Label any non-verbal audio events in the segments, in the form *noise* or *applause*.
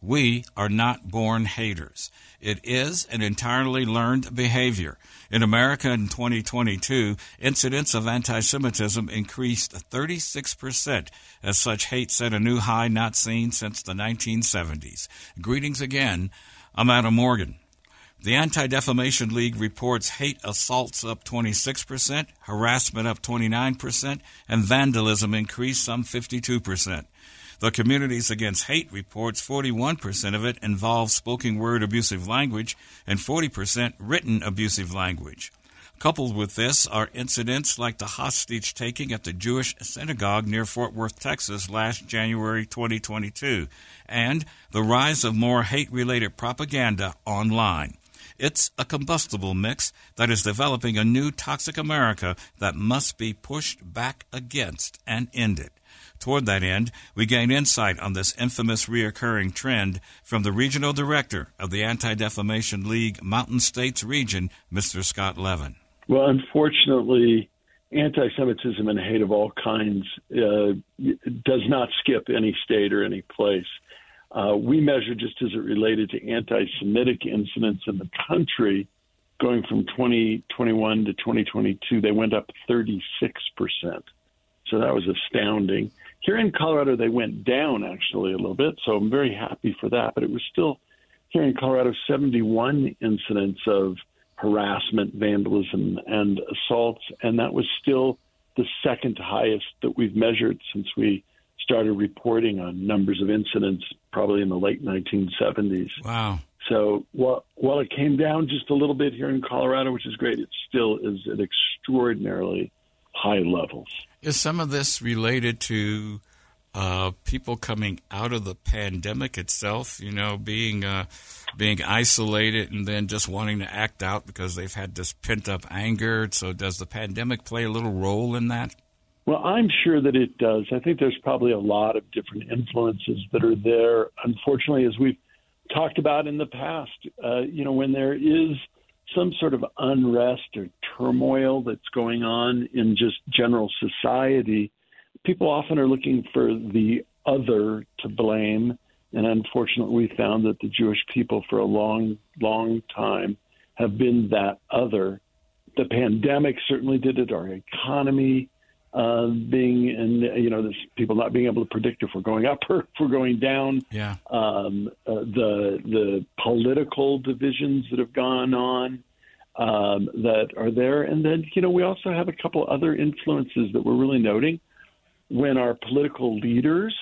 We are not born haters. It is an entirely learned behavior. In America in 2022, incidents of anti Semitism increased 36% as such hate set a new high not seen since the 1970s. Greetings again. I'm Adam Morgan. The Anti Defamation League reports hate assaults up 26%, harassment up 29%, and vandalism increased some 52%. The Communities Against Hate reports 41% of it involves spoken word abusive language and 40% written abusive language. Coupled with this are incidents like the hostage taking at the Jewish synagogue near Fort Worth, Texas last January 2022, and the rise of more hate related propaganda online. It's a combustible mix that is developing a new toxic America that must be pushed back against and ended. Toward that end, we gain insight on this infamous reoccurring trend from the regional director of the Anti Defamation League Mountain States region, Mr. Scott Levin. Well, unfortunately, anti Semitism and hate of all kinds uh, does not skip any state or any place. Uh, we measure just as it related to anti Semitic incidents in the country, going from 2021 to 2022, they went up 36%. So that was astounding. Here in Colorado, they went down actually a little bit, so I'm very happy for that. But it was still here in Colorado 71 incidents of harassment, vandalism, and assaults, and that was still the second highest that we've measured since we started reporting on numbers of incidents, probably in the late 1970s. Wow. So while, while it came down just a little bit here in Colorado, which is great, it still is at extraordinarily high levels. Is some of this related to uh, people coming out of the pandemic itself? You know, being uh, being isolated and then just wanting to act out because they've had this pent up anger. So, does the pandemic play a little role in that? Well, I'm sure that it does. I think there's probably a lot of different influences that are there. Unfortunately, as we've talked about in the past, uh, you know, when there is some sort of unrest or turmoil that's going on in just general society, people often are looking for the other to blame. And unfortunately, we found that the Jewish people for a long, long time have been that other. The pandemic certainly did it, our economy uh, being, and you know, this people not being able to predict if we're going up or if we're going down. Yeah. Um, uh, the the political divisions that have gone on um, that are there, and then you know we also have a couple other influences that we're really noting when our political leaders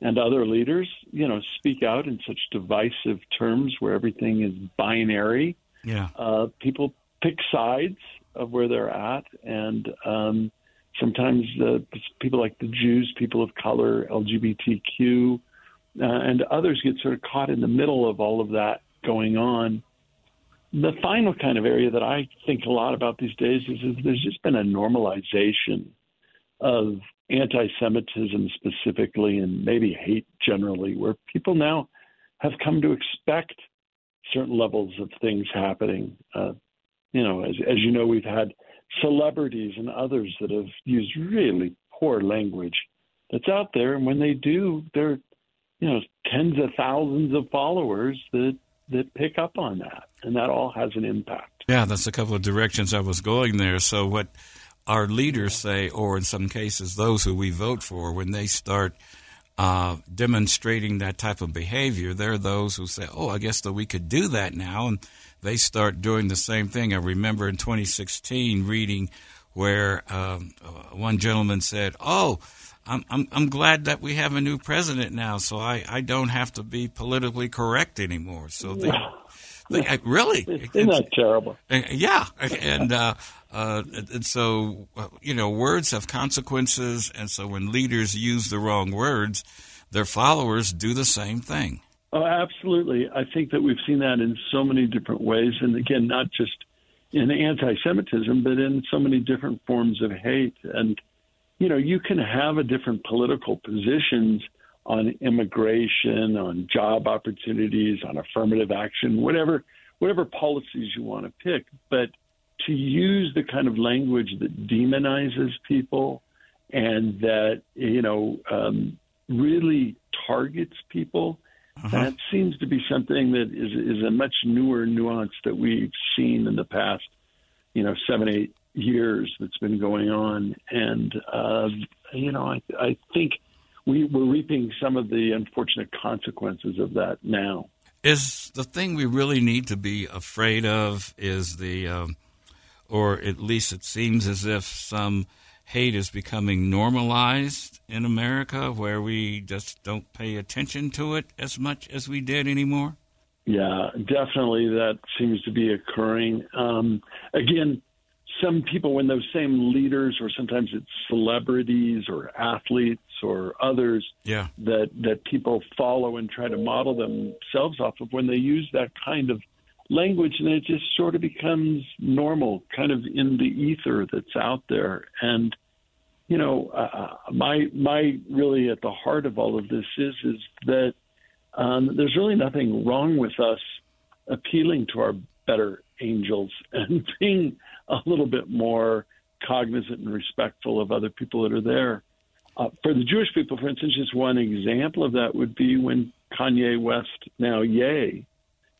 and other leaders, you know, speak out in such divisive terms where everything is binary. Yeah. Uh, people pick sides of where they're at, and um, sometimes uh, people like the Jews, people of color, LGBTQ, uh, and others get sort of caught in the middle of all of that going on. The final kind of area that I think a lot about these days is, is there's just been a normalization of anti Semitism specifically and maybe hate generally, where people now have come to expect certain levels of things happening. Uh, you know, as, as you know, we've had celebrities and others that have used really poor language that's out there. And when they do, there are you know, tens of thousands of followers that, that pick up on that. And that all has an impact. Yeah, that's a couple of directions I was going there. So, what our leaders say, or in some cases, those who we vote for, when they start uh, demonstrating that type of behavior, there are those who say, "Oh, I guess that we could do that now," and they start doing the same thing. I remember in 2016 reading where um, uh, one gentleman said, "Oh." I'm, I'm I'm glad that we have a new president now, so I, I don't have to be politically correct anymore. So really isn't that terrible? Yeah, and uh, uh, and so, uh, you know, words have consequences. And so when leaders use the wrong words, their followers do the same thing. Oh, absolutely. I think that we've seen that in so many different ways. And again, not just in anti Semitism, but in so many different forms of hate. And, you know, you can have a different political positions on immigration, on job opportunities, on affirmative action, whatever whatever policies you want to pick. But to use the kind of language that demonizes people and that you know um, really targets people Uh-huh. That seems to be something that is is a much newer nuance that we've seen in the past, you know, seven eight years that's been going on, and uh, you know, I I think we we're reaping some of the unfortunate consequences of that now. Is the thing we really need to be afraid of is the, um, or at least it seems as if some hate is becoming normalized in America where we just don't pay attention to it as much as we did anymore? Yeah, definitely that seems to be occurring. Um, again, some people, when those same leaders, or sometimes it's celebrities or athletes or others yeah. that, that people follow and try to model themselves off of, when they use that kind of language, and it just sort of becomes normal, kind of in the ether that's out there. And you know, uh, my my really at the heart of all of this is is that um, there's really nothing wrong with us appealing to our better angels *laughs* and being a little bit more cognizant and respectful of other people that are there. Uh, for the Jewish people, for instance, just one example of that would be when Kanye West, now Ye,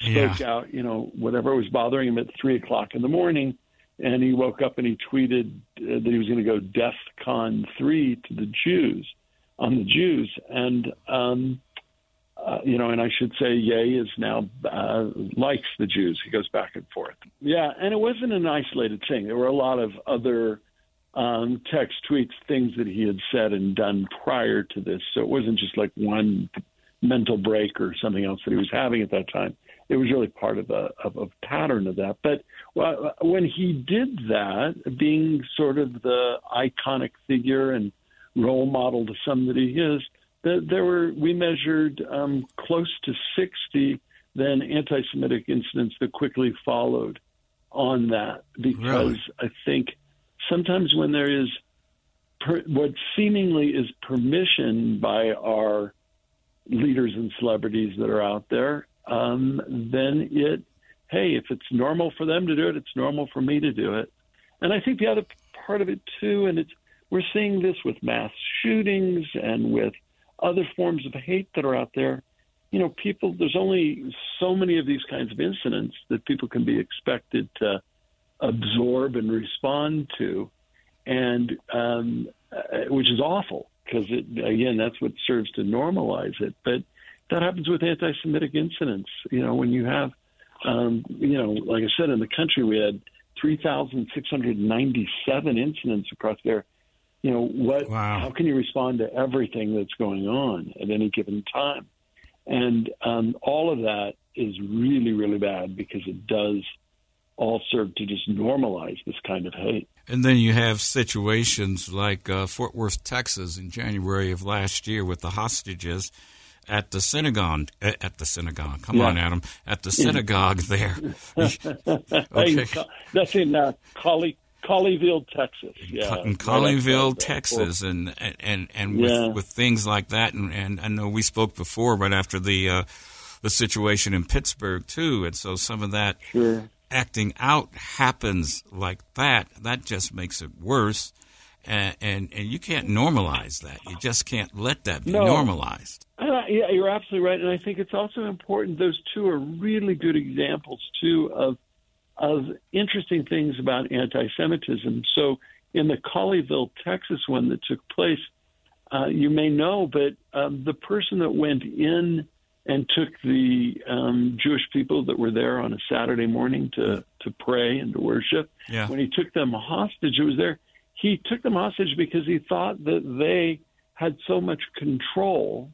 spoke yeah. out, you know, whatever was bothering him at three o'clock in the morning and he woke up and he tweeted uh, that he was going to go DEF CON 3 to the Jews, on the Jews. And, um, uh, you know, and I should say, Ye is now uh, likes the Jews. He goes back and forth. Yeah, and it wasn't an isolated thing. There were a lot of other um, text tweets, things that he had said and done prior to this. So it wasn't just like one mental break or something else that he was having at that time it was really part of a, of a pattern of that. But when he did that, being sort of the iconic figure and role model to some that he is, there were we measured um, close to 60 then anti-Semitic incidents that quickly followed on that because really? I think sometimes when there is per, what seemingly is permission by our leaders and celebrities that are out there, um, then it, hey, if it's normal for them to do it, it's normal for me to do it. And I think the other part of it too, and it's we're seeing this with mass shootings and with other forms of hate that are out there. You know, people, there's only so many of these kinds of incidents that people can be expected to absorb and respond to, and um, uh, which is awful because it again that's what serves to normalize it. But that happens with anti-Semitic incidents. You know, when you have, um, you know, like I said, in the country we had 3,697 incidents across there. You know, what? Wow. How can you respond to everything that's going on at any given time? And um, all of that is really, really bad because it does all serve to just normalize this kind of hate. And then you have situations like uh, Fort Worth, Texas, in January of last year with the hostages at the synagogue. At the synagogue. Come yeah. on, Adam. At the synagogue there. *laughs* okay. That's in uh, Collie, Colleyville, Texas. Yeah, in Colleyville, Texas, and and and with, yeah. with things like that, and, and I know we spoke before, right after the uh, the situation in Pittsburgh too, and so some of that sure. acting out happens like that. That just makes it worse and, and, and you can't normalize that. You just can't let that be no. normalized. Yeah, you're absolutely right, and I think it's also important. Those two are really good examples too of of interesting things about anti-Semitism. So, in the Colleyville, Texas one that took place, uh, you may know, but um, the person that went in and took the um, Jewish people that were there on a Saturday morning to to pray and to worship, yeah. when he took them hostage, it was there he took them hostage because he thought that they had so much control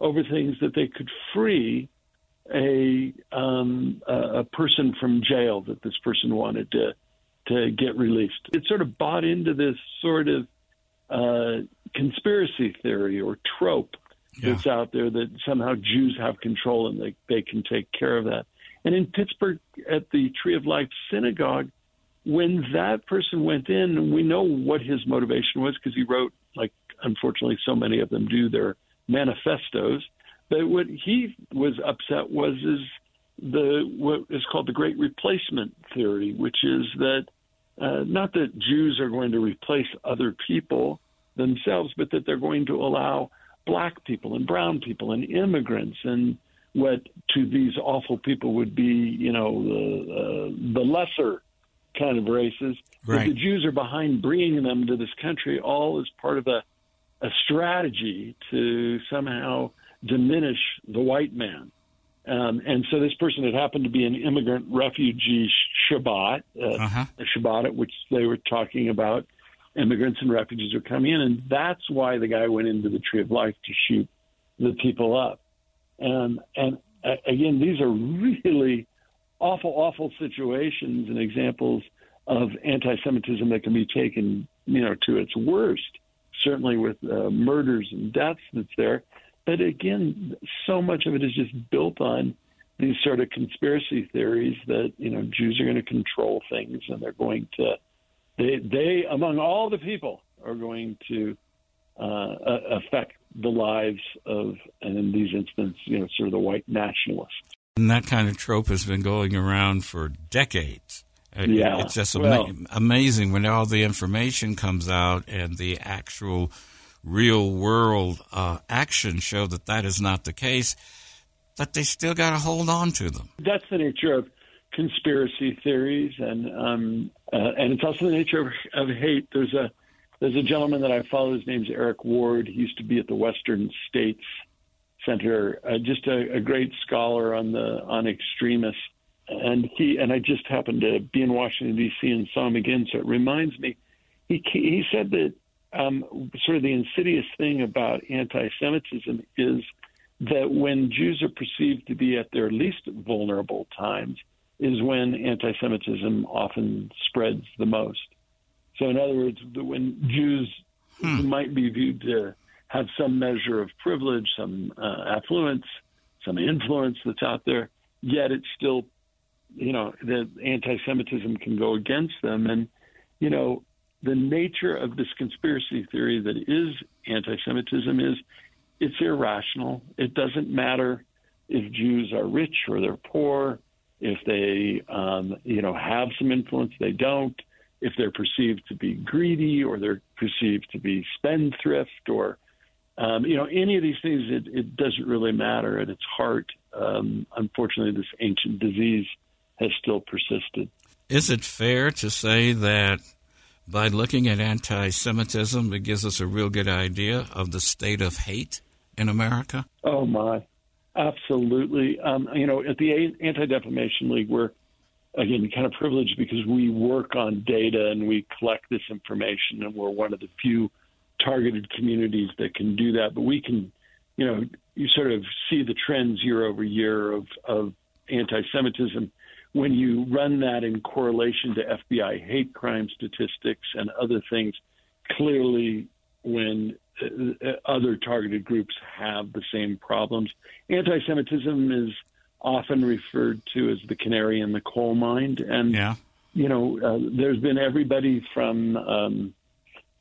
over things that they could free a um, a person from jail that this person wanted to to get released. It sort of bought into this sort of uh, conspiracy theory or trope yeah. that's out there that somehow Jews have control and they they can take care of that. And in Pittsburgh, at the Tree of Life Synagogue, when that person went in, and we know what his motivation was because he wrote, like, unfortunately, so many of them do their manifestos. But what he was upset was is the what is called the Great Replacement theory, which is that uh, not that Jews are going to replace other people themselves, but that they're going to allow black people and brown people and immigrants and what to these awful people would be, you know, the, uh, the lesser kind of races. Right. But the Jews are behind bringing them to this country, all as part of a, a strategy to somehow diminish the white man. Um, and so this person had happened to be an immigrant refugee Shabbat, uh, Uh-huh. a Shabbat at which they were talking about immigrants and refugees were coming in, and that's why the guy went into the Tree of Life to shoot the people up. Um, and uh, again, these are really awful, awful situations and examples of anti-Semitism that can be taken, you know, to its worst. Certainly with uh, murders and deaths that's there, but again, so much of it is just built on these sort of conspiracy theories that you know Jews are going to control things and they're going to they they among all the people are going to uh, affect the lives of and in these instances you know sort of the white nationalists. And that kind of trope has been going around for decades. Yeah, It's just well- amazing when all the information comes out and the actual real world uh, actions show that that is not the case, that they still got to hold on to them. That's the nature of conspiracy theories, and um, uh, and it's also the nature of, of hate. There's a there's a gentleman that I follow. His name's Eric Ward. He used to be at the Western States Center, uh, just a, a great scholar on the on extremists. And he and I just happened to be in Washington D.C. and saw him again, so it reminds me. He he said that um, sort of the insidious thing about anti-Semitism is that when Jews are perceived to be at their least vulnerable times is when anti-Semitism often spreads the most. So, in other words, when Jews who might be viewed to have some measure of privilege, some uh, affluence, some influence that's out there, yet it's still, you know, the anti-Semitism can go against them, and you know, the nature of this conspiracy theory that is anti-Semitism is it's irrational. It doesn't matter if Jews are rich or they're poor, if they, um, you know, have some influence, they don't, if they're perceived to be greedy or they're perceived to be spendthrift or, um, you know, any of these things, it, it doesn't really matter at its heart. Um, unfortunately, this ancient disease has still persisted. Is it fair to say that by looking at anti Semitism, it gives us a real good idea of the state of hate in America? Oh my, absolutely. Um, you know, at the Anti Defamation League, we're again kind of privileged because we work on data and we collect this information, and we're one of the few targeted communities that can do that. But we can, you know, you sort of see the trends year over year of of anti-Semitism when you run that in correlation to FBI hate crime statistics and other things. Clearly, when uh, other targeted groups have the same problems. Anti Semitism is often referred to as the canary in the coal mine. And, Yeah. you know, uh, there's been everybody from, um,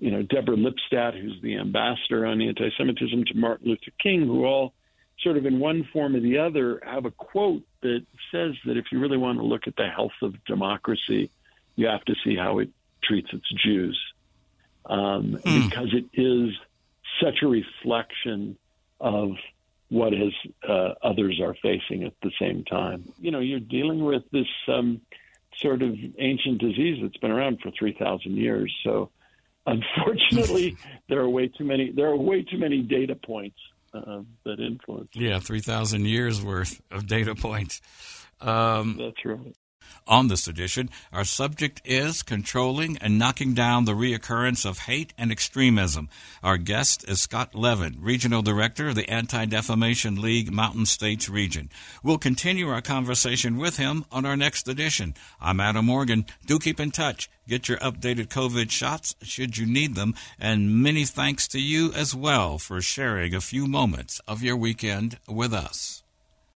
you know, Deborah Lipstadt, who's the ambassador on anti Semitism, to Martin Luther King, who all sort of in one form or the other have a quote that says that if you really want to look at the health of democracy, you have to see how it treats its Jews. Um, Because it is such a reflection of what uh, others are facing at the same time. You know, you're dealing with this um, sort of ancient disease that's been around for three thousand years. So, unfortunately, *laughs* there are way too many. There are way too many data points uh, that influence. Yeah, 3,000 years worth of data points. Um, That's right. On this edition, our subject is controlling and knocking down the reoccurrence of hate and extremism. Our guest is Scott Levin, Regional Director of the Anti Defamation League Mountain States Region. We'll continue our conversation with him on our next edition. I'm Adam Morgan. Do keep in touch. Get your updated COVID shots should you need them. And many thanks to you as well for sharing a few moments of your weekend with us.